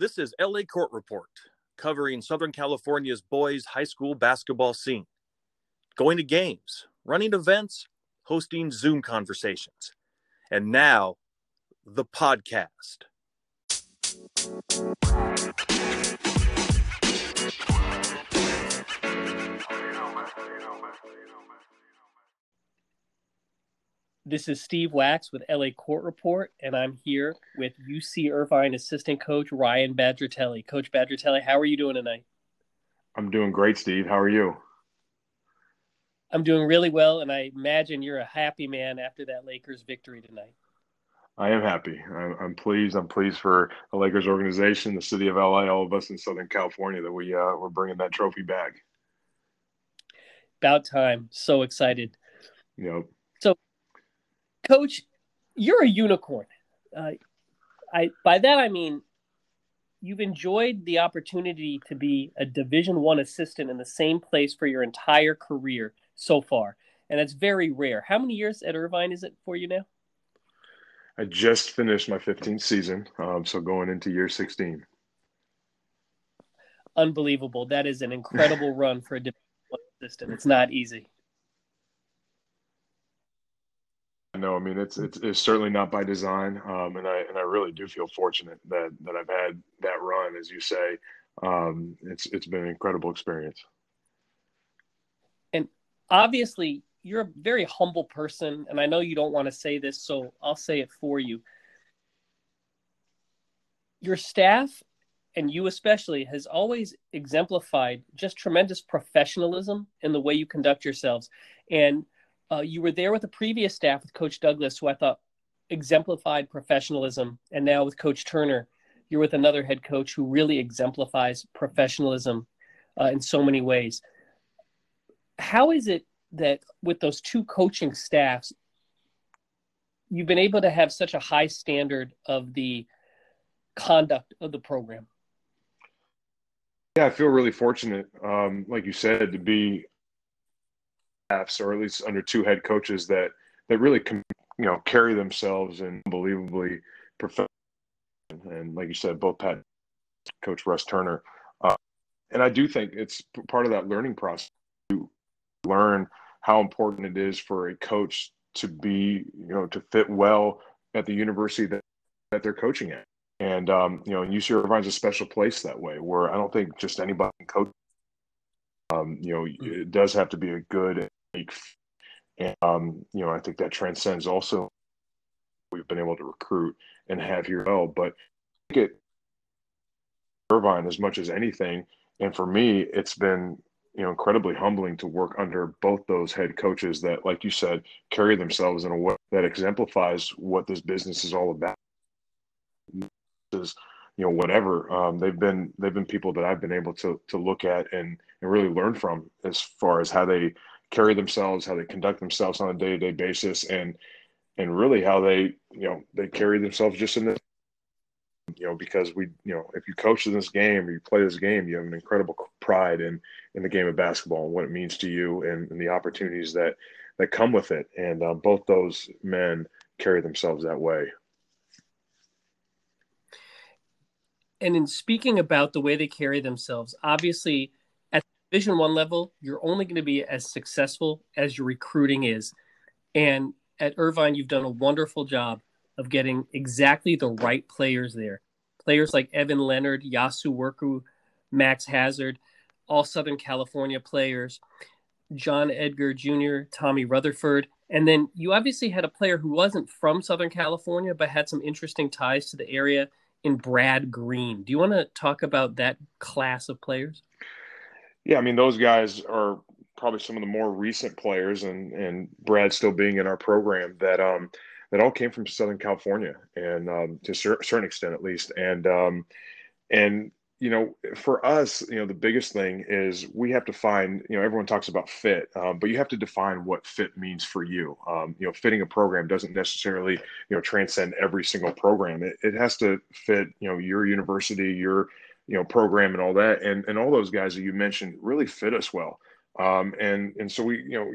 This is LA Court Report, covering Southern California's boys' high school basketball scene. Going to games, running events, hosting Zoom conversations. And now, the podcast. This is Steve Wax with LA Court Report, and I'm here with UC Irvine assistant coach Ryan Badrtalei. Coach Badrtalei, how are you doing tonight? I'm doing great, Steve. How are you? I'm doing really well, and I imagine you're a happy man after that Lakers victory tonight. I am happy. I'm, I'm pleased. I'm pleased for the Lakers organization, the city of LA, all of us in Southern California that we uh, we're bringing that trophy back. About time. So excited. Yep. Coach, you're a unicorn. Uh, I by that I mean you've enjoyed the opportunity to be a Division One assistant in the same place for your entire career so far, and that's very rare. How many years at Irvine is it for you now? I just finished my 15th season, um, so going into year 16. Unbelievable! That is an incredible run for a Division One assistant. It's not easy. No, I mean it's, it's it's certainly not by design, um, and I and I really do feel fortunate that that I've had that run, as you say. Um, it's it's been an incredible experience. And obviously, you're a very humble person, and I know you don't want to say this, so I'll say it for you. Your staff and you especially has always exemplified just tremendous professionalism in the way you conduct yourselves and uh, you were there with the previous staff with Coach Douglas, who I thought exemplified professionalism, and now with Coach Turner, you're with another head coach who really exemplifies professionalism uh, in so many ways. How is it that with those two coaching staffs, you've been able to have such a high standard of the conduct of the program? Yeah, I feel really fortunate, um, like you said, to be staffs, or at least under two head coaches that that really can you know carry themselves and unbelievably professional. And like you said, both Pat, Coach Russ Turner, uh, and I do think it's part of that learning process to learn how important it is for a coach to be you know to fit well at the university that that they're coaching at. And um, you know, UC Irvine's a special place that way, where I don't think just anybody can coach. Um, you know, mm. it does have to be a good and um, you know, I think that transcends also we've been able to recruit and have here well. But I think it Irvine as much as anything, and for me, it's been you know incredibly humbling to work under both those head coaches that, like you said, carry themselves in a way that exemplifies what this business is all about. Is you know whatever um, they've been they've been people that I've been able to to look at and and really learn from as far as how they carry themselves, how they conduct themselves on a day to day basis, and and really how they you know they carry themselves just in this you know because we you know if you coach in this game or you play this game you have an incredible pride in in the game of basketball and what it means to you and, and the opportunities that that come with it. And uh, both those men carry themselves that way. And in speaking about the way they carry themselves obviously Division One level, you're only going to be as successful as your recruiting is. And at Irvine, you've done a wonderful job of getting exactly the right players there. Players like Evan Leonard, Eyassu Worku, Max Hazard, all Southern California players, John Edgar Jr., Tommy Rutherford. And then you obviously had a player who wasn't from Southern California, but had some interesting ties to the area in Brad Green. Do you want to talk about that class of players? Yeah, I mean those guys are probably some of the more recent players, and and Brad still being in our program that um that all came from Southern California, and um, to a certain extent at least, and um and you know for us you know the biggest thing is we have to find you know everyone talks about fit um, but you have to define what fit means for you. Um, you know fitting a program doesn't necessarily you know transcend every single program. It, it has to fit you know your university your you know program and all that and and all those guys that you mentioned really fit us well um, and and so we you know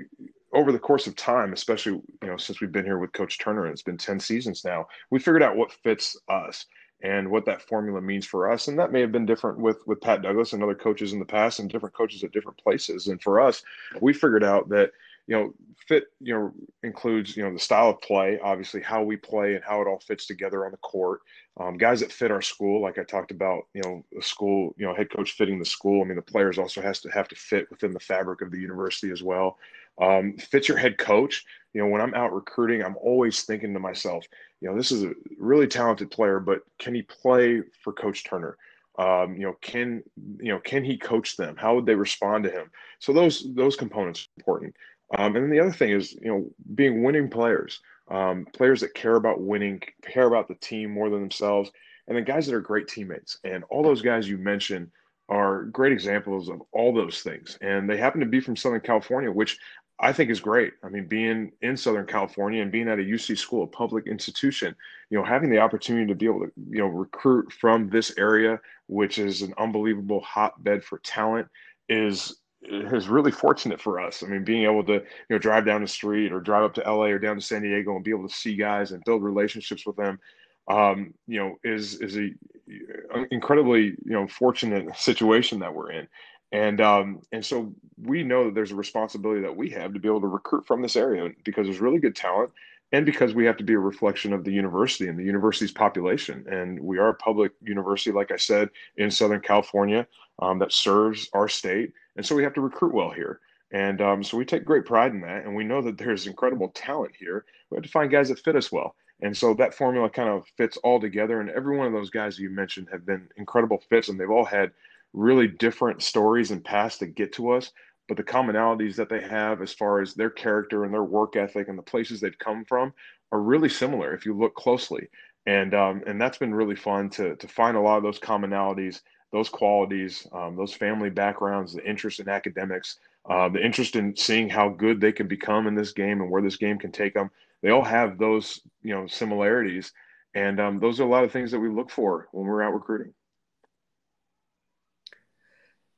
over the course of time especially you know since we've been here with coach turner and it's been 10 seasons now we figured out what fits us and what that formula means for us. And that may have been different with with Pat Douglas and other coaches in the past, and different coaches at different places. And for us, we figured out that you know fit you know includes you know the style of play obviously how we play and how it all fits together on the court um, guys that fit our school like i talked about you know the school you know head coach fitting the school. I mean the players also has to have to fit within the fabric of the university as well. Um, fits your head coach. You know when i'm out recruiting i'm always thinking to myself you know this is a really talented player but can he play for coach turner? Um, you know can you know can he coach them? How would they respond to him? So those those components are important. Um, and then the other thing is, you know, being winning players, um, players that care about winning, care about the team more than themselves, and then guys that are great teammates. And all those guys you mentioned are great examples of all those things. And they happen to be from Southern California, which I think is great. I mean, being in Southern California and being at a UC school, a public institution, you know, having the opportunity to be able to, you know, recruit from this area, which is an unbelievable hotbed for talent, is is really fortunate for us. I mean, being able to you know drive down the street or drive up to LA or down to San Diego and be able to see guys and build relationships with them, um, you know, is is a incredibly you know fortunate situation that we're in. And um, and so we know that there's a responsibility that we have to be able to recruit from this area because there's really good talent and because we have to be a reflection of the university and the university's population. And we are a public university, like I said, in Southern California um, that serves our state. And so we have to recruit well here. And um, so we take great pride in that. And we know that there's incredible talent here. We have to find guys that fit us well. And so that formula kind of fits all together. And every one of those guys you mentioned have been incredible fits, and they've all had really different stories and paths to get to us but the commonalities that they have as far as their character and their work ethic and the places they've come from are really similar if you look closely and um, and that's been really fun to to find a lot of those commonalities those qualities um, those family backgrounds the interest in academics uh, the interest in seeing how good they can become in this game and where this game can take them they all have those you know similarities. And um, those are a lot of things that we look for when we're out recruiting.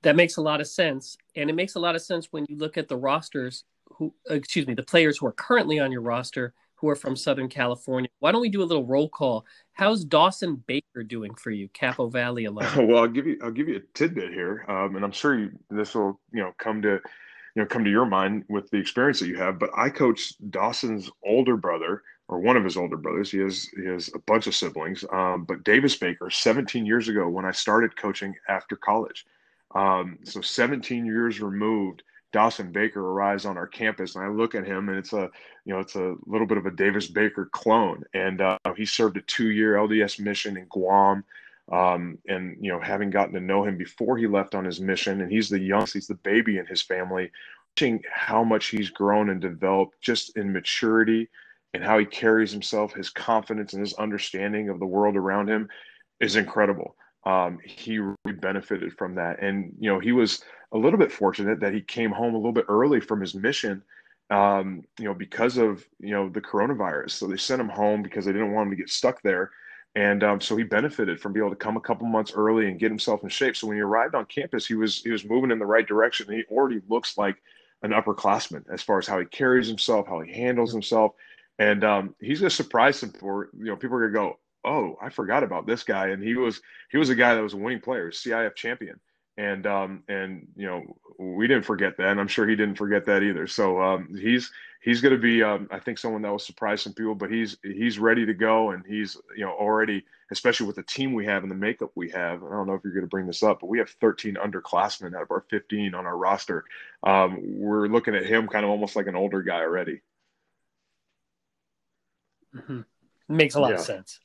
That makes a lot of sense. And it makes a lot of sense when you look at the rosters who excuse me the players who are currently on your roster who are from southern california why don't we do a little roll call how's dawson baker doing for you capo valley alone well i'll give you i'll give you a tidbit here um, and i'm sure you, this will you know come to you know come to your mind with the experience that you have but i coached dawson's older brother or one of his older brothers. He has he has a bunch of siblings. Um, but Davis Baker, 17 years ago, when I started coaching after college, um, so 17 years removed, Dawson Baker arrives on our campus, and I look at him, and it's a you know it's a little bit of a Davis Baker clone, and uh, he served a two-year LDS mission in Guam. Um, and you know, having gotten to know him before he left on his mission, and he's the youngest, he's the baby in his family. Watching how much he's grown and developed just in maturity and how he carries himself, his confidence and his understanding of the world around him is incredible um, he really benefited from that. And, you know, he was a little bit fortunate that he came home a little bit early from his mission, um, you know, because of, you know, the coronavirus. So they sent him home because they didn't want him to get stuck there. And um, so he benefited from being able to come a couple months early and get himself in shape. So when he arrived on campus, he was he was moving in the right direction. He already looks like an upperclassman as far as how he carries himself, how he handles himself, and um, he's going to surprise some for you know people are going to go, oh, I forgot about this guy. And he was he was a guy that was a winning player, CIF champion. And um and you know we didn't forget that, and I'm sure he didn't forget that either. So um, he's he's going to be um, I think someone that will surprise some people, but he's he's ready to go, and he's you know already especially with the team we have and the makeup we have. I don't know if you're going to bring this up, but we have 13 underclassmen out of our 15 on our roster. Um, we're looking at him kind of almost like an older guy already. Mm-hmm. Makes a lot yeah. of sense.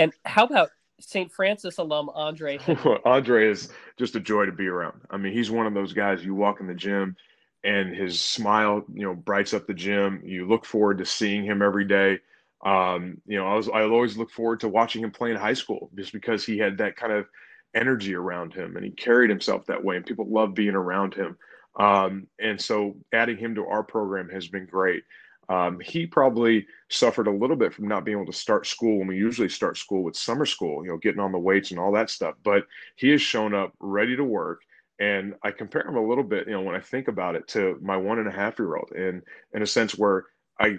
And how about St. Francis alum Andre? Andre is just a joy to be around. I mean, he's one of those guys you walk in the gym and his smile, you know, brights up the gym. You look forward to seeing him every day. Um, you know, I was I always look forward to watching him play in high school just because he had that kind of energy around him and he carried himself that way and people love being around him. Um, and so adding him to our program has been great. Um, he probably suffered a little bit from not being able to start school when we usually start school with summer school, you know, getting on the weights and all that stuff. But he has shown up ready to work. And I compare him a little bit, you know, when I think about it to my one and a half year old, and in a sense where I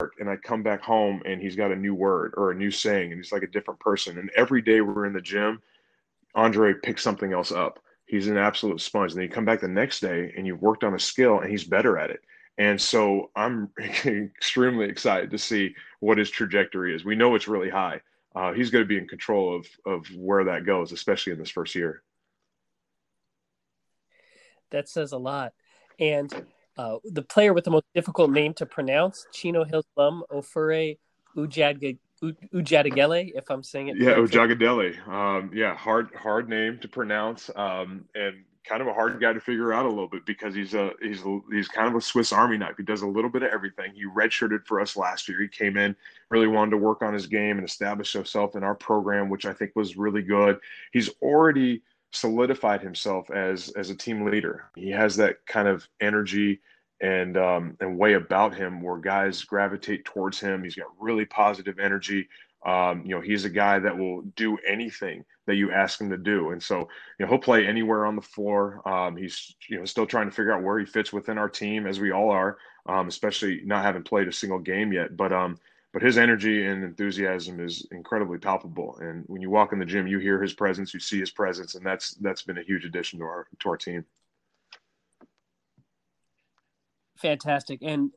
work and I come back home and he's got a new word or a new saying and he's like a different person. And every day we're in the gym, Andre picks something else up. He's an absolute sponge. And then you come back the next day and you've worked on a skill and he's better at it. And so I'm extremely excited to see what his trajectory is. We know it's really high. Uh, he's going to be in control of of where that goes, especially in this first year. That says a lot. And uh, the player with the most difficult name to pronounce, Chino Hills Lum Ofure Ujad Ujadagele, if I'm saying it. Yeah, Ujagadele. Um, yeah, hard hard name to pronounce, um, and kind of a hard guy to figure out a little bit because he's a he's he's kind of a Swiss Army knife. He does a little bit of everything. He redshirted for us last year. He came in, really wanted to work on his game and establish himself in our program, which I think was really good. He's already solidified himself as as a team leader. He has that kind of energy and um, and way about him where guys gravitate towards him. He's got really positive energy. Um, you know, he's a guy that will do anything that you ask him to do, and so you know he'll play anywhere on the floor. Um, he's you know still trying to figure out where he fits within our team, as we all are, um, especially not having played a single game yet. But um, but his energy and enthusiasm is incredibly palpable. And when you walk in the gym, you hear his presence, you see his presence, and that's that's been a huge addition to our to our team fantastic. And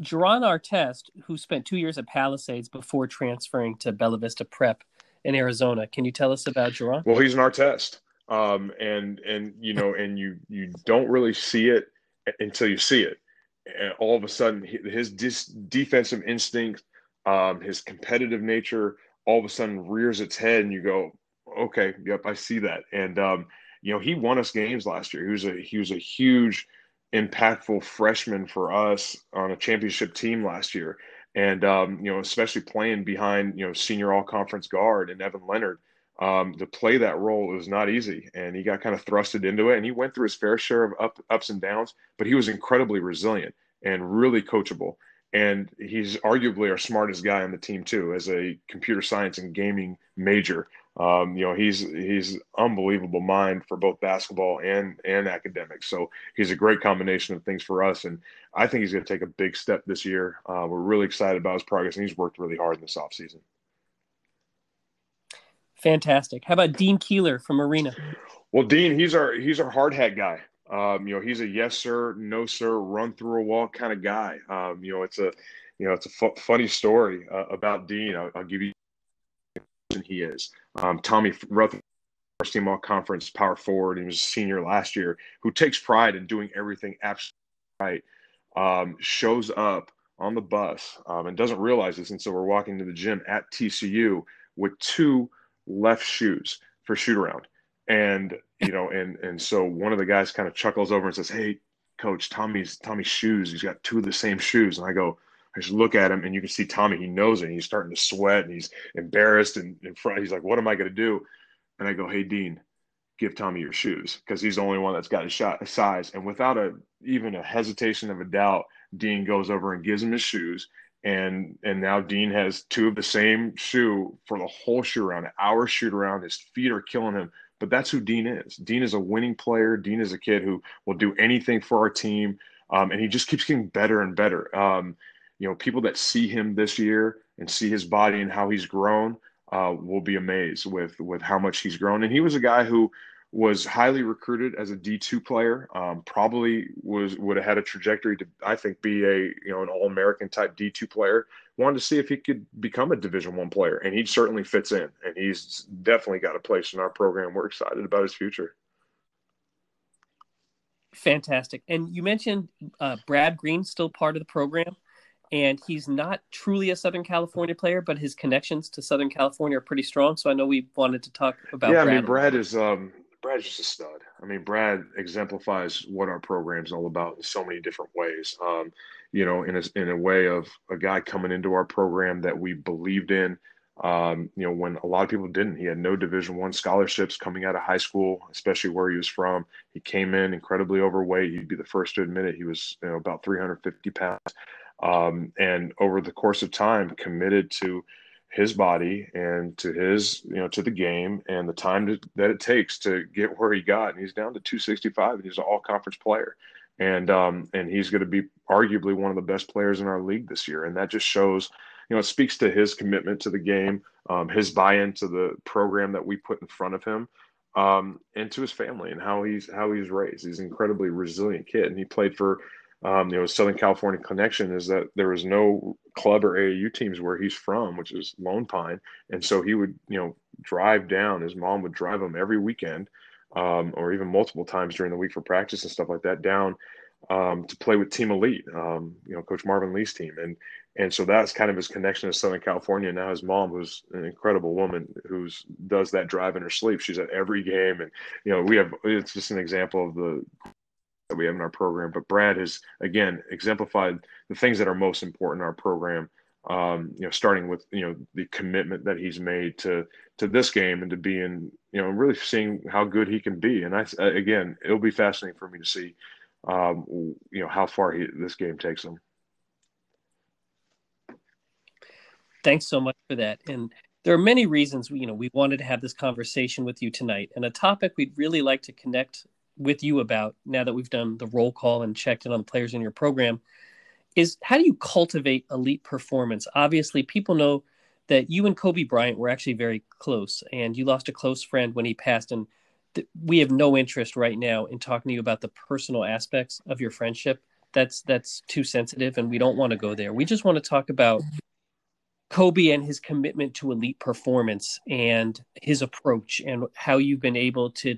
Jerron Artest, who spent two years at Palisades before transferring to Bella Vista Prep in Arizona, can you tell us about Jerron? Well, he's an Artest, um, and and you know, and you you don't really see it until you see it. And all of a sudden, his dis- defensive instinct, um, his competitive nature, all of a sudden rears its head, and you go, "Okay, yep, I see that." And um, you know, he won us games last year. He was a he was a huge impactful freshman for us on a championship team last year. And, um, you know, especially playing behind, you know, senior all conference guard and Evan Leonard, um, to play that role is not easy. And he got kind of thrusted into it and he went through his fair share of up, ups and downs, but he was incredibly resilient and really coachable. And he's arguably our smartest guy on the team too, as a computer science and gaming major. Um, you know, he's he's unbelievable mind for both basketball and and academics. So he's a great combination of things for us, and I think he's going to take a big step this year. Uh, we're really excited about his progress, and he's worked really hard in this offseason. Fantastic. How about Dean Keeler from Arena? Well, Dean, he's our he's our hard hat guy. Um, you know, he's a yes sir, no sir, run through a wall kind of guy. Um, you know, it's a you know it's a funny story uh, about Dean. I'll, I'll give you he is. Um, Tommy Rutherford, first team all conference power forward. He was a senior last year who takes pride in doing everything absolutely right. Um, shows up on the bus um, and doesn't realize this. And so we're walking to the gym at TCU with two left shoes for shoot around. And, you know, and, and so one of the guys kind of chuckles over and says, Hey, coach, Tommy's Tommy's shoes. He's got two of the same shoes. And I go, I just look at him and you can see Tommy, he knows it. And he's starting to sweat and he's embarrassed and in front. He's like, what am I going to do? And I go, Hey, Dean, give Tommy your shoes because he's the only one that's got a shot size. And without a even a hesitation of a doubt, Dean goes over and gives him his shoes. And and now Dean has two of the same shoe for the whole shoot around, an hour shoot around. His feet are killing him. But that's who Dean is. Dean is a winning player. Dean is a kid who will do anything for our team. Um, and he just keeps getting better and better. Um, you know, people that see him this year and see his body and how he's grown uh, will be amazed with with how much he's grown. And he was a guy who was highly recruited as a D2 player. Um, probably was would have had a trajectory to I think be a you know an All American type D2 player. Wanted to see if he could become a Division One player, and he certainly fits in. And he's definitely got a place in our program. We're excited about his future. Fantastic. And you mentioned uh, Brad Green still part of the program and he's not truly a Southern California player, but his connections to Southern California are pretty strong. So I know we wanted to talk about. Yeah, Brad I mean, Brad is um, Brad's just a stud. I mean, Brad exemplifies what our program's all about in so many different ways. Um, you know, in a, in a way of a guy coming into our program that we believed in. Um, you know, when a lot of people didn't. He had no Division One scholarships coming out of high school, especially where he was from. He came in incredibly overweight. He'd be the first to admit it. He was you know, about 350 pounds um, and over the course of time committed to his body and to his you know to the game and the time to, that it takes to get where he got and he's down to 265 and he's an all conference player and um, and he's going to be arguably one of the best players in our league this year, and that just shows, you know, it speaks to his commitment to the game, um, his buy-in to the program that we put in front of him, um, and to his family and how he's how he's raised. He's an incredibly resilient kid, and he played for. Um, you know, Southern California connection is that there was no club or AAU teams where he's from, which is Lone Pine, and so he would, you know, drive down. His mom would drive him every weekend, um, or even multiple times during the week for practice and stuff like that down um, to play with Team Elite, um, you know, Coach Marvin Lee's team. And and so that's kind of his connection to Southern California. Now his mom, who's an incredible woman, who's does that drive in her sleep. She's at every game, and you know, we have it's just an example of the that we have in our program. But Brad has again exemplified the things that are most important in our program um, you know, starting with you know the commitment that he's made to to this game and to being you know really seeing how good he can be. And I again, it'll be fascinating for me to see um, you know how far he, this game takes him. Thanks so much for that. And there are many reasons we, you know we wanted to have this conversation with you tonight, and a topic we'd really like to connect with you about now that we've done the roll call and checked in on the players in your program is how do you cultivate elite performance? Obviously, people know that you and Kobe Bryant were actually very close, and you lost a close friend when he passed. And th- we have no interest right now in talking to you about the personal aspects of your friendship. That's that's too sensitive, and we don't want to go there. We just want to talk about Kobe and his commitment to elite performance and his approach, and how you've been able to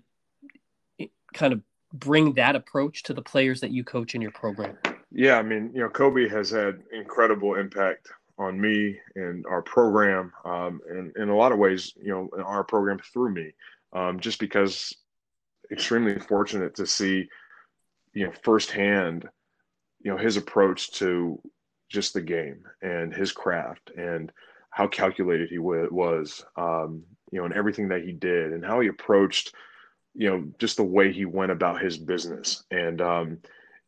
kind of bring that approach to the players that you coach in your program. Yeah, I mean, you know, Kobe has had incredible impact on me and our program, um, and in a lot of ways, you know, our program through me, um, just because extremely fortunate to see, you know, firsthand, you know, his approach to just the game and his craft and how calculated he was, um, you know, and everything that he did and how he approached, you know, just the way he went about his business. And, um,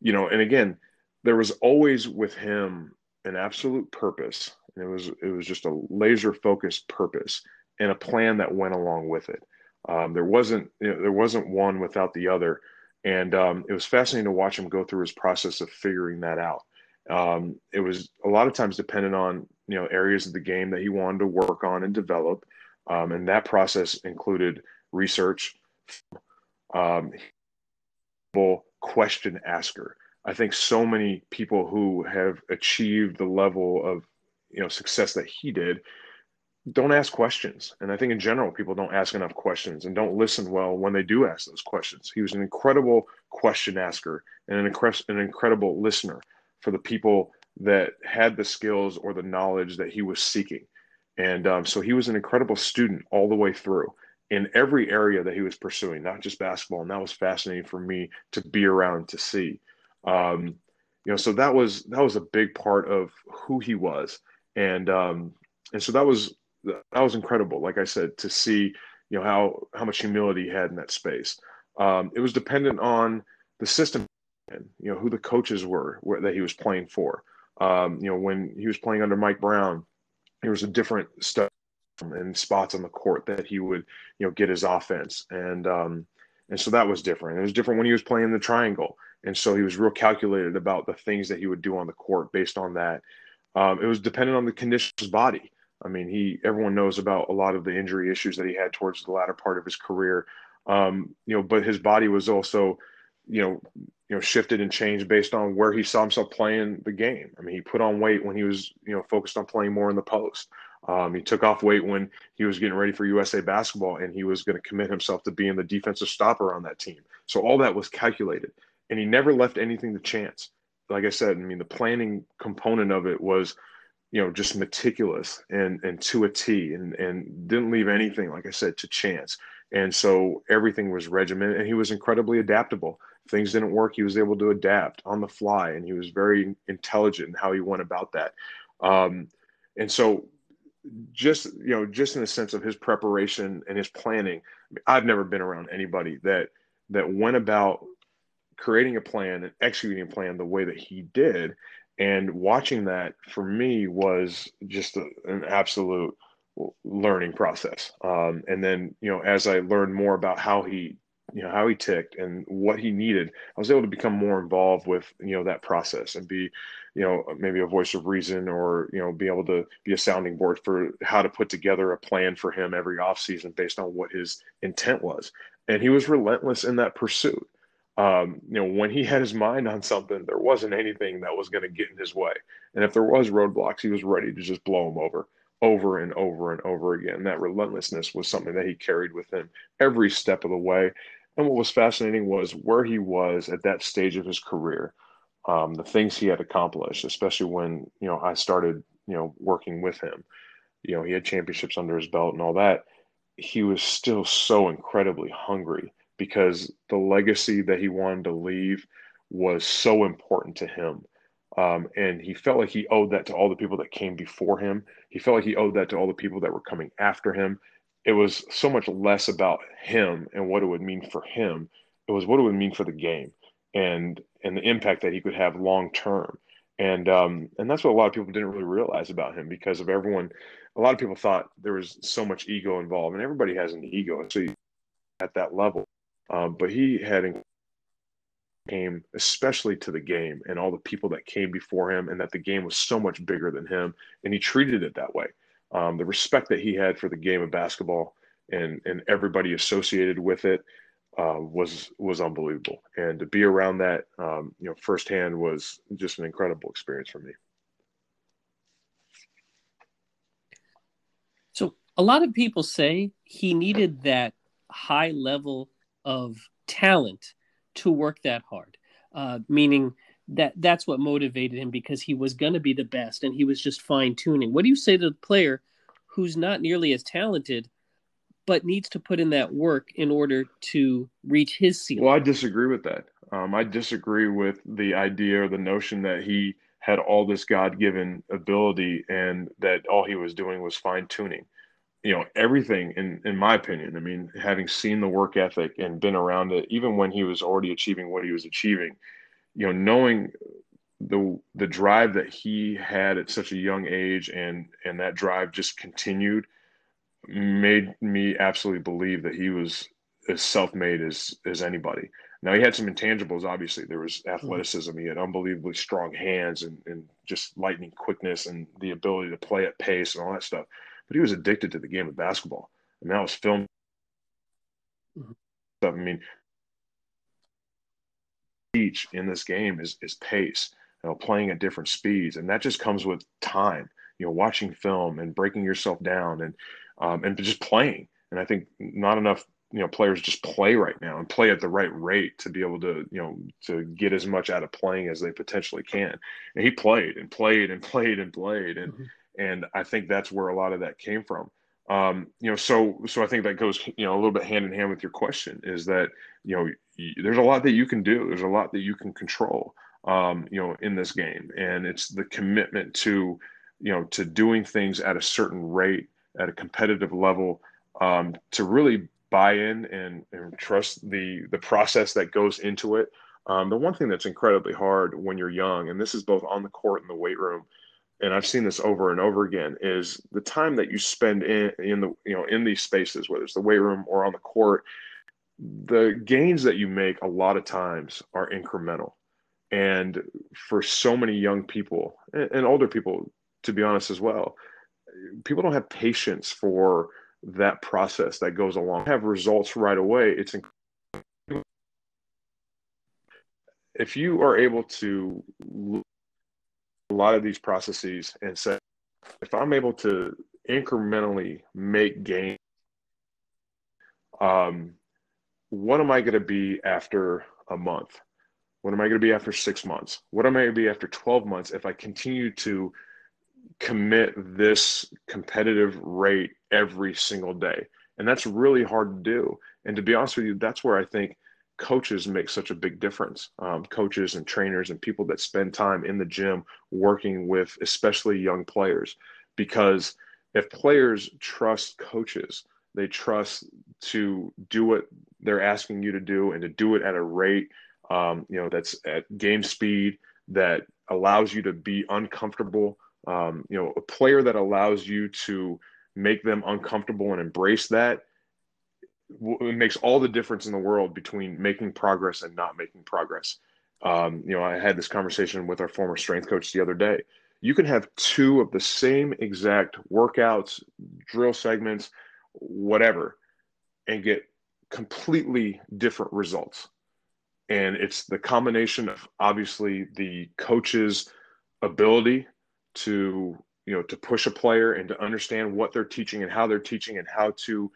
you know, and again, there was always with him an absolute purpose. and It was it was just a laser focused purpose and a plan that went along with it. Um, there wasn't you know, there wasn't one without the other, and um, it was fascinating to watch him go through his process of figuring that out. Um, it was a lot of times dependent on you know areas of the game that he wanted to work on and develop, um, and that process included research, um, question asker. I think so many people who have achieved the level of you know success that he did don't ask questions. And I think in general, people don't ask enough questions and don't listen well when they do ask those questions. He was an incredible question asker and an, incre- an incredible listener for the people that had the skills or the knowledge that he was seeking. And um, so he was an incredible student all the way through in every area that he was pursuing, not just basketball. And that was fascinating for me to be around to see. Um, you know, so that was that was a big part of who he was, and um, and so that was that was incredible. Like I said, to see you know how how much humility he had in that space. Um, it was dependent on the system, you know who the coaches were that he was playing for. Um, you know, when he was playing under Mike Brown, there was a different stuff and spots on the court that he would you know get his offense, and um, and so that was different. It was different when he was playing the triangle and so he was real calculated about the things that he would do on the court based on that. Um, it was dependent on the condition of his body. I mean, he everyone knows about a lot of the injury issues that he had towards the latter part of his career. Um, you know, but his body was also, you know, you know, shifted and changed based on where he saw himself playing the game. I mean, he put on weight when he was, you know, focused on playing more in the post. Um, he took off weight when he was getting ready for USA basketball, and he was going to commit himself to being the defensive stopper on that team. So all that was calculated and he never left anything to chance. Like I said, I mean, the planning component of it was, you know, just meticulous and and to a T, and and didn't leave anything, like I said, to chance. And so everything was regimented, and he was incredibly adaptable. Things didn't work, he was able to adapt on the fly, and he was very intelligent in how he went about that. Um, and so, just you know, just in the sense of his preparation and his planning, I've never been around anybody that that went about creating a plan and executing a plan the way that he did. And watching that for me was just a, an absolute learning process. Um, and then, you know, as I learned more about how he you know how he ticked and what he needed i was able to become more involved with you know that process and be you know maybe a voice of reason or you know be able to be a sounding board for how to put together a plan for him every offseason based on what his intent was. And he was relentless in that pursuit. Um, you know when he had his mind on something there wasn't anything that was going to get in his way. And if there was roadblocks he was ready to just blow them over over and over and over again. That relentlessness was something that he carried with him every step of the way. And what was fascinating was where he was at that stage of his career um, the things he had accomplished, especially when you know I started you know working with him. You know, he had championships under his belt and all that. He was still so incredibly hungry because the legacy that he wanted to leave was so important to him. Um, and he felt like he owed that to all the people that came before him. He felt like he owed that to all the people that were coming after him. It was so much less about him and what it would mean for him. It was what it would mean for the game and and the impact that he could have long term. And um, and that's what a lot of people didn't really realize about him because of everyone. A lot of people thought there was so much ego involved, and everybody has an ego, so at that level. Um, but he had came especially to the game and all the people that came before him, and that the game was so much bigger than him, and he treated it that way. Um, the respect that he had for the game of basketball and and everybody associated with it uh, was was unbelievable, and to be around that, um, you know, firsthand was just an incredible experience for me. So a lot of people say he needed that high level of talent to work that hard, uh, meaning that that's what motivated him because he was going to be the best and he was just fine tuning. What do you say to the player who's not nearly as talented but needs to put in that work in order to reach his ceiling. Well, I disagree with that. Um, I disagree with the idea or the notion that he had all this God given ability and that all he was doing was fine tuning. You know, everything, in, in my opinion, I mean, having seen the work ethic and been around it, even when he was already achieving what he was achieving, you know, knowing the the drive that he had at such a young age and and that drive just continued made me absolutely believe that he was as self-made as as anybody. Now he had some intangibles. Obviously, there was mm-hmm. athleticism. He had unbelievably strong hands and, and just lightning quickness and the ability to play at pace and all that stuff. But he was addicted to the game of basketball. and that was film mm-hmm. stuff. I mean, each in this game is is pace. You know, playing at different speeds, and that just comes with time. You know, watching film and breaking yourself down and um, and just playing. And I think not enough you know players just play right now and play at the right rate to be able to you know to get as much out of playing as they potentially can. And he played and played and played and played and mm-hmm. and I think that's where a lot of that came from. Um, you know, so so I think that goes you know a little bit hand in hand with your question is that you know there's a lot that you can do. There's a lot that you can control. Um, you know, in this game, and it's the commitment to you know to doing things at a certain rate at a competitive level um, to really buy in and, and, trust the the process that goes into it. Um, the one thing that's incredibly hard when you're young, and this is both on the court and the weight room, and I've seen this over and over again, is the time that you spend in in the you know in these spaces, whether it's the weight room or on the court. The gains that you make a lot of times are incremental, and for so many young people and, and older people, to be honest as well, people don't have patience for that process that goes along. Have results right away. It's if you are able to look a lot of these processes and say, if I'm able to incrementally make gains, um, what am I going to be after a month? What am I going to be after six months? What am I going to be after 12 months if I continue to commit this competitive rate every single day. And that's really hard to do. And to be honest with you, that's where I think coaches make such a big difference. Um, coaches and trainers and people that spend time in the gym working with especially young players. Because if players trust coaches, they trust to do what they're asking you to do and to do it at a rate um, you know that's at game speed that allows you to be uncomfortable um, you know, a player that allows you to make them uncomfortable and embrace that it makes all the difference in the world between making progress and not making progress. Um, you know, I had this conversation with our former strength coach the other day. You can have two of the same exact workouts, drill segments, whatever, and get completely different results. And it's the combination of obviously the coach's ability to, you know, to push a player and to understand what they're teaching and how they're teaching and how to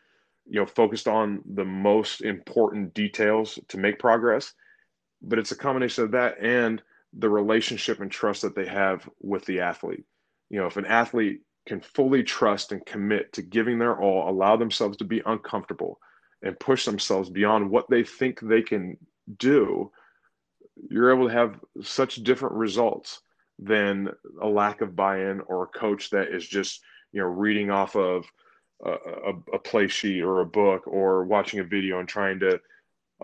you know focused on the most important details to make progress. But it's a combination of that and the relationship and trust that they have with the athlete. You know if an athlete can fully trust and commit to giving their all allow themselves to be uncomfortable and push themselves beyond what they think they can do you're able to have such different results than a lack of buy-in or a coach that is just you know reading off of a, a, play sheet or a book or watching a video and trying to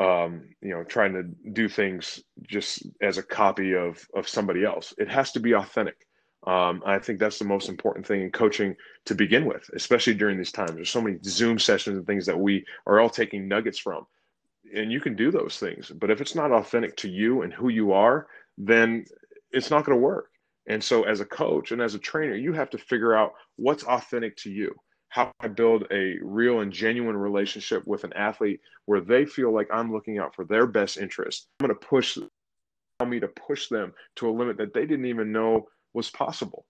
um, you know trying to do things just as a copy of of somebody else. It has to be authentic. Um, i think that's the most important thing in coaching to begin with especially during these times. There's so many zoom sessions and things that we are all taking nuggets from and you can do those things. But if it's not authentic to you and who you are then it's not going to work and so as a coach and as a trainer you have to figure out what's authentic to you how I build a real and genuine relationship with an athlete where they feel like I'm looking out for their best interest. I'm going to push allow me to push them to a limit that they didn't even know was possible.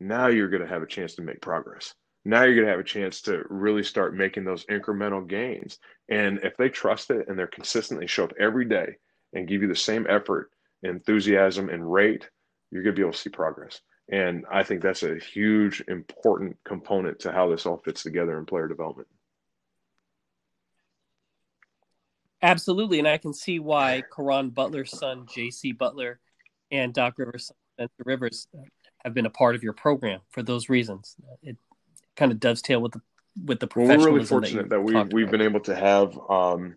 Now you're going to have a chance to make progress. Now you're going to have a chance to really start making those incremental gains. And if they trust it and they're consistently show up every day and give you the same effort, enthusiasm, and rate, you're going to be able to see progress. And I think that's a huge, important component to how this all fits together in player development. Absolutely. And I can see why Caron Butler's son, JC Butler, and Doc Rivers' son, Spencer Rivers, have been a part of your program for those reasons. It kind of dovetail with the with the professionalism. well, we're really fortunate that, that we, we've been able to have um,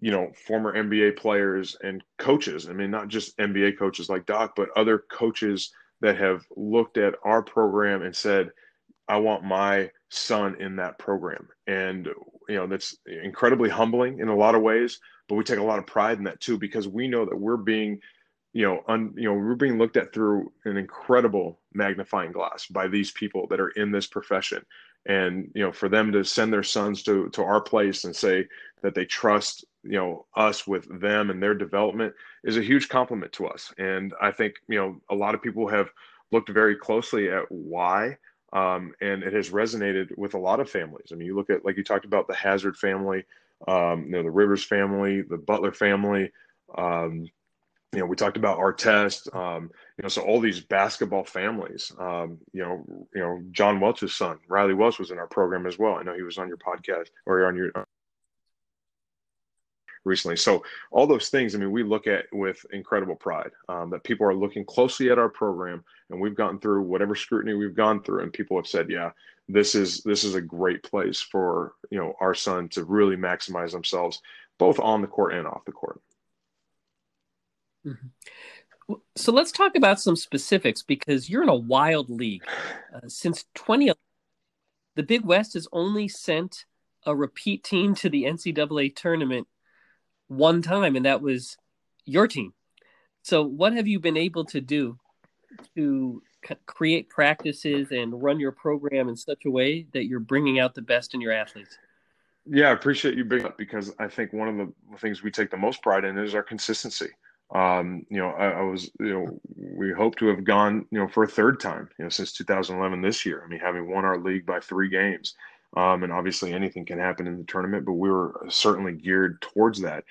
you know former nba players and coaches i mean not just nba coaches like doc but other coaches that have looked at our program and said, I want my son in that program. And, you know, that's incredibly humbling in a lot of ways, but we take a lot of pride in that too, because we know that we're being, you know, un, you know, we're being looked at through an incredible magnifying glass by these people that are in this profession. And, you know, for them to send their sons to, to our place and say that they trust, you know, us with them and their development, is a huge compliment to us. And I think, you know, a lot of people have looked very closely at why. Um, and it has resonated with a lot of families. I mean, you look at, like you talked about, the Hazard family, um, you know, the Rivers family, the Butler family. Um, you know, we talked about Artest. Um, you know, so all these basketball families. Um, you know, you know, John Welch's son, Riley Welch, was in our program as well. I know he was on your podcast or on your recently. So all those things, I mean, we look at with incredible pride um, that people are looking closely at our program, and we've gotten through whatever scrutiny we've gone through, and people have said, yeah, this is this is a great place for you know our son to really maximize themselves, both on the court and off the court. Mm-hmm. So let's talk about some specifics because you're in a wild league. Uh, since 2011, the Big West has only sent a repeat team to the NCAA tournament one time, and that was your team. So, what have you been able to do to create practices and run your program in such a way that you're bringing out the best in your athletes? Yeah, I appreciate you bringing up because I think one of the things we take the most pride in is our consistency. Um, you know, I, I, was, you know, we hope to have gone, you know, for a third time, you know, since 2011 this year. I mean, having won our league by three games, um, and obviously anything can happen in the tournament, but we were certainly geared towards that.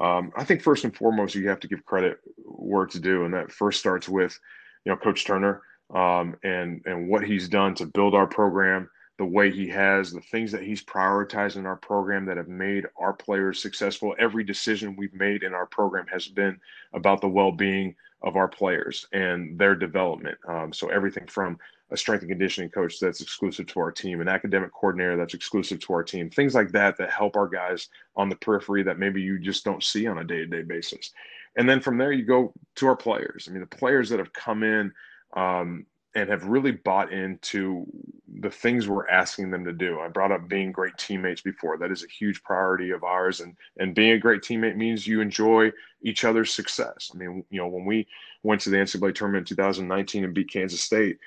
Um, I think first and foremost, you have to give credit where it's due, and that first starts with, you know, Coach Turner um, and and what he's done to build our program the way he has, the things that he's prioritized in our program that have made our players successful. Every decision we've made in our program has been about the well-being of our players and their development. Um, so everything from a strength and conditioning coach that's exclusive to our team, an academic coordinator that's exclusive to our team, things like that that help our guys on the periphery that maybe you just don't see on a day to day basis. And then from there, you go to our players. I mean, the players that have come in um, and have really bought into the things we're asking them to do. I brought up being great teammates before. That is a huge priority of ours, and and being a great teammate means you enjoy each other's success. I mean, you know, when we went to the NCAA tournament in 2019 and beat Kansas State,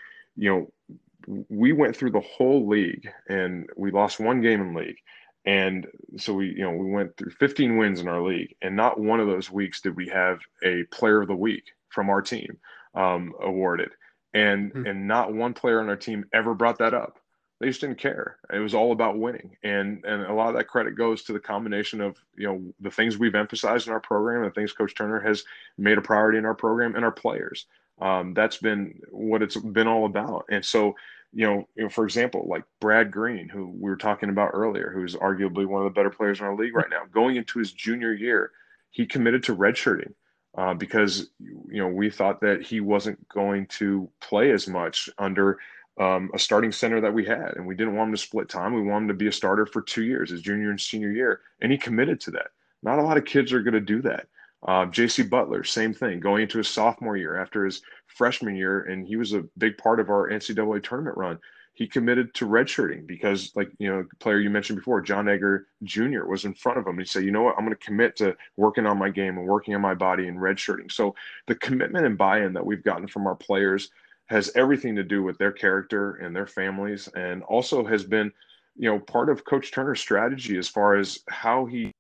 you know, we went through the whole league and we lost one game in league. And so we, you know, we went through 15 wins in our league, and not one of those weeks did we have a player of the week from our team um, awarded and mm-hmm. and not one player on our team ever brought that up. They just didn't care. It was all about winning, and and a lot of that credit goes to the combination of you know the things we've emphasized in our program, the things Coach Turner has made a priority in our program, and our players. Um, that's been what it's been all about. And so, you know, you know, for example, like Brad Greene, who we were talking about earlier, who's arguably one of the better players in our league right now, going into his junior year, he committed to redshirting uh, because you know we thought that he wasn't going to play as much under um, a starting center that we had, and we didn't want him to split time. We wanted him to be a starter for two years, his junior and senior year, and he committed to that. Not a lot of kids are going to do that. Uh, J.C. Butler, same thing, going into his sophomore year after his freshman year, and he was a big part of our NCAA tournament run he committed to redshirting because, like you know, player you mentioned before, John Edgar Jr. was in front of him. He said, "You know what? I'm going to commit to working on my game and working on my body and redshirting." So the commitment and buy-in that we've gotten from our players has everything to do with their character and their families, and also has been, you know, part of Coach Turner's strategy as far as how he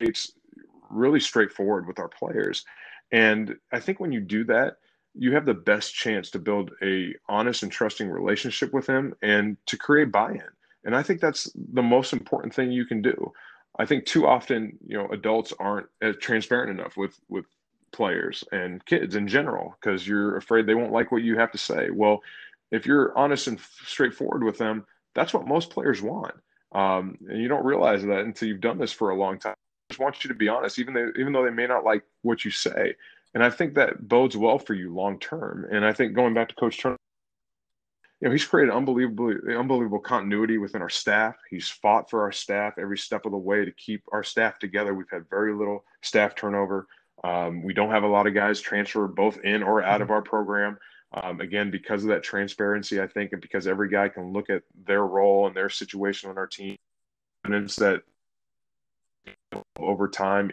it's really straightforward with our players. And I think when you do that, you have the best chance to build a honest and trusting relationship with him and to create buy-in. And i think that's the most important thing you can do. I think too often you know adults aren't as transparent enough with with players and kids in general because you're afraid they won't like what you have to say. Well if you're honest and straightforward with them that's what most players want. Um, and you don't realize that until you've done this for a long time want you to be honest even though even though they may not like what you say and I think that bodes well for you long term. And I think going back to Coach Turner, you know, he's created unbelievable, unbelievable continuity within our staff. He's fought for our staff every step of the way to keep our staff together. We've had very little staff turnover. Um, we don't have a lot of guys transfer both in or out of our program. Um, again, because of that transparency, I think, and because every guy can look at their role and their situation on our team, evidence that over time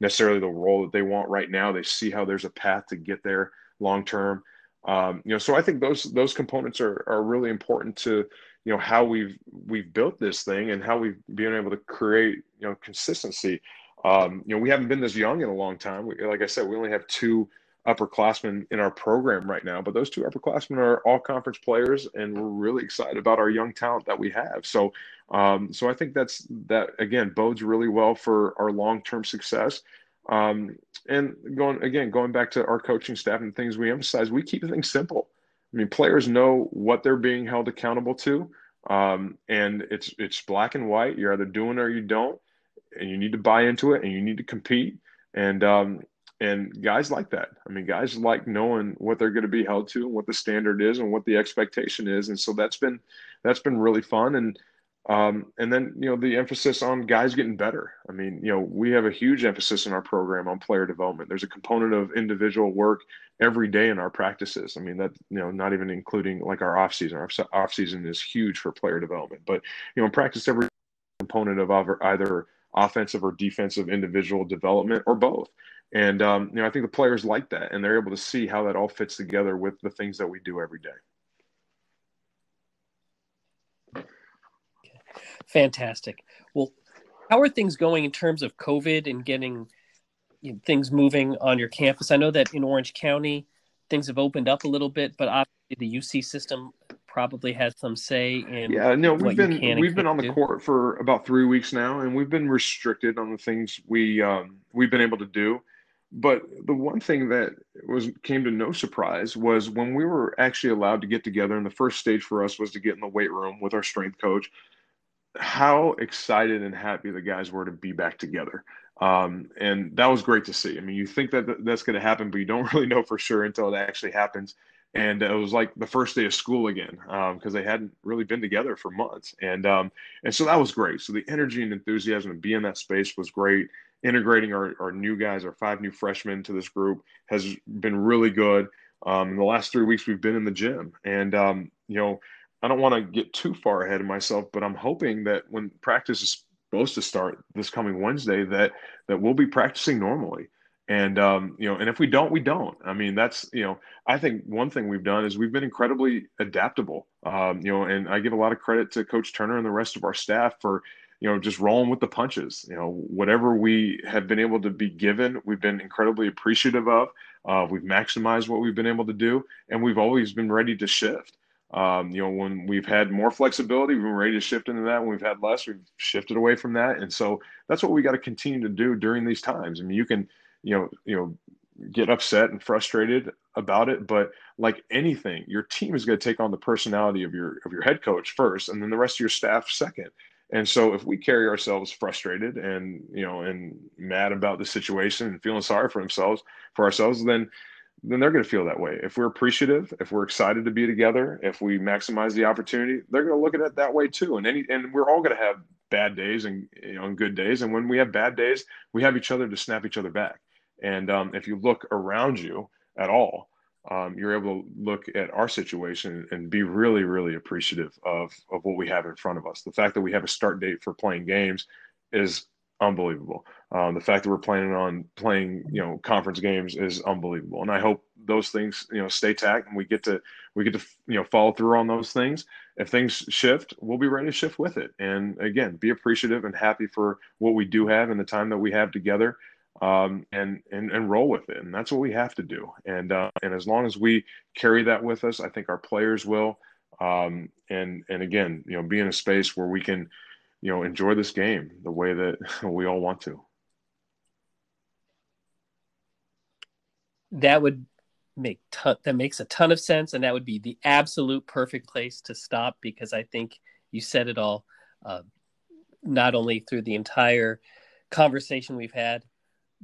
necessarily the role that they want right now. They see how there's a path to get there long term. Um, you know, so I think those those components are are really important to you know how we've we've built this thing and how we've been able to create you know consistency. Um, you know, we haven't been this young in a long time. We, like I said, we only have two upperclassmen in our program right now, but those two upperclassmen are all conference players, and we're really excited about our young talent that we have. So, um, so I think that's that again bodes really well for our long term success. Um, and going again, going back to our coaching staff and things we emphasize, we keep things simple. I mean, players know what they're being held accountable to, um, and it's it's black and white. You're either doing or you don't, and you need to buy into it, and you need to compete. And um, and guys like that. I mean, guys like knowing what they're going to be held to and what the standard is and what the expectation is. And so that's been that's been really fun. And um, and then you know the emphasis on guys getting better. I mean, you know, we have a huge emphasis in our program on player development. There's a component of individual work every day in our practices. I mean, that you know, not even including like our off season. Our off season is huge for player development. But you know, in practice, every component of either offensive or defensive individual development or both. And um, you know, I think the players like that, and they're able to see how that all fits together with the things that we do every day. Fantastic. Well, how are things going in terms of COVID and getting you know, things moving on your campus? I know that in Orange County, things have opened up a little bit, but obviously the UC system probably has some say in. Yeah, no, we've been we've been on the do. court for about three weeks now, and we've been restricted on the things we um, we've been able to do. But the one thing that was came to no surprise was when we were actually allowed to get together, and the first stage for us was to get in the weight room with our strength coach. How excited and happy the guys were to be back together. Um, and that was great to see. I mean, you think that that's going to happen, but you don't really know for sure until it actually happens. And it was like the first day of school again because um, they hadn't really been together for months, and um, and so that was great. So the energy and enthusiasm to be in that space was great integrating our, our new guys, our five new freshmen to this group has been really good. Um, in the last three weeks, we've been in the gym, and um, you know, I don't want to get too far ahead of myself, but I'm hoping that when practice is supposed to start this coming Wednesday, that that we'll be practicing normally. And um, you know, and if we don't, we don't. I mean, that's you know, I think one thing we've done is we've been incredibly adaptable. Um, you know, and I give a lot of credit to Coach Turner and the rest of our staff for you know just rolling with the punches. You know, whatever we have been able to be given, we've been incredibly appreciative of. Uh, we've maximized what we've been able to do, and we've always been ready to shift. Um, you know, when we've had more flexibility, we've been ready to shift into that. When we've had less, we've shifted away from that. And so that's what we got to continue to do during these times. I mean, you can, you know, you know, get upset and frustrated about it, but like anything, your team is going to take on the personality of your of your head coach first, and then the rest of your staff second. And so if we carry ourselves frustrated and you know and mad about the situation and feeling sorry for themselves for ourselves, then then they're going to feel that way. If we're appreciative, if we're excited to be together, if we maximize the opportunity, they're going to look at it that way too. And any and we're all going to have bad days and you know and good days. And when we have bad days, we have each other to snap each other back. And um, if you look around you at all, um, you're able to look at our situation and be really, really appreciative of of what we have in front of us. The fact that we have a start date for playing games is unbelievable. Um, the fact that we're planning on playing, you know, conference games is unbelievable, and I hope those things, you know, stay tacked and we get to we get to you know follow through on those things. If things shift, we'll be ready to shift with it, and again, be appreciative and happy for what we do have and the time that we have together, um, and and and roll with it, and that's what we have to do. And uh, and as long as we carry that with us, I think our players will. Um, and and again, you know, be in a space where we can you know enjoy this game the way that we all want to that would make ton, that makes a ton of sense and that would be the absolute perfect place to stop because i think you said it all uh, not only through the entire conversation we've had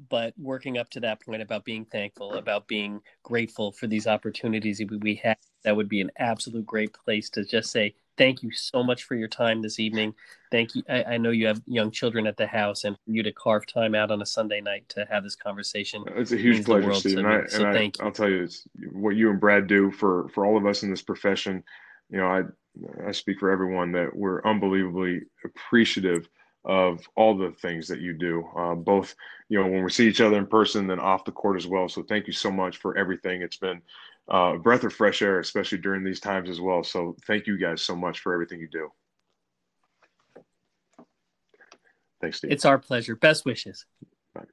but working up to that point about being thankful about being grateful for these opportunities that we have that would be an absolute great place to just say thank you so much for your time this evening. Thank you. I, I, know you have young children at the house, and for you to carve time out on a Sunday night to have this conversation. It's a huge pleasure, Steve. And, I, so and I, I'll tell you, it's what you and Brad do for for all of us in this profession. You know, I I speak for everyone that we're unbelievably appreciative of all the things that you do, uh, both you know when we see each other in person, then off the court as well. So thank you so much for everything. It's been uh, a breath of fresh air, especially during these times as well. So thank you guys so much for everything you do. Thanks, Steve. It's our pleasure. Best wishes. Bye.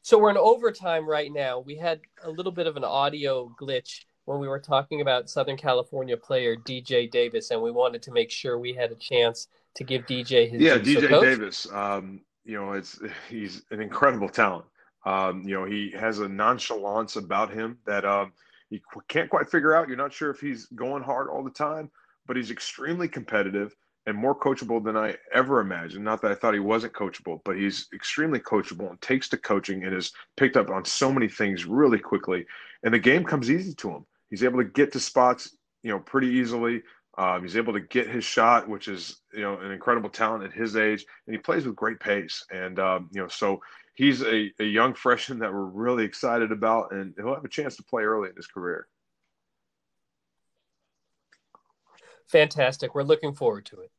So we're in overtime right now. We had a little bit of an audio glitch when we were talking about Southern California player DJ Davis, and we wanted to make sure we had a chance to give DJ his. Yeah, DJ so Davis. Um, you know, it's he's an incredible talent. Um, you know, he has a nonchalance about him that um, you can't quite figure out. You're not sure if he's going hard all the time, but he's extremely competitive and more coachable than I ever imagined. Not that I thought he wasn't coachable, but he's extremely coachable and takes to coaching and has picked up on so many things really quickly. And the game comes easy to him. He's able to get to spots, you know, pretty easily. Um, he's able to get his shot, which is you know an incredible talent at his age, and he plays with great pace. And um, you know, so he's a, a young freshman that we're really excited about, and he'll have a chance to play early in his career. Fantastic. We're looking forward to it.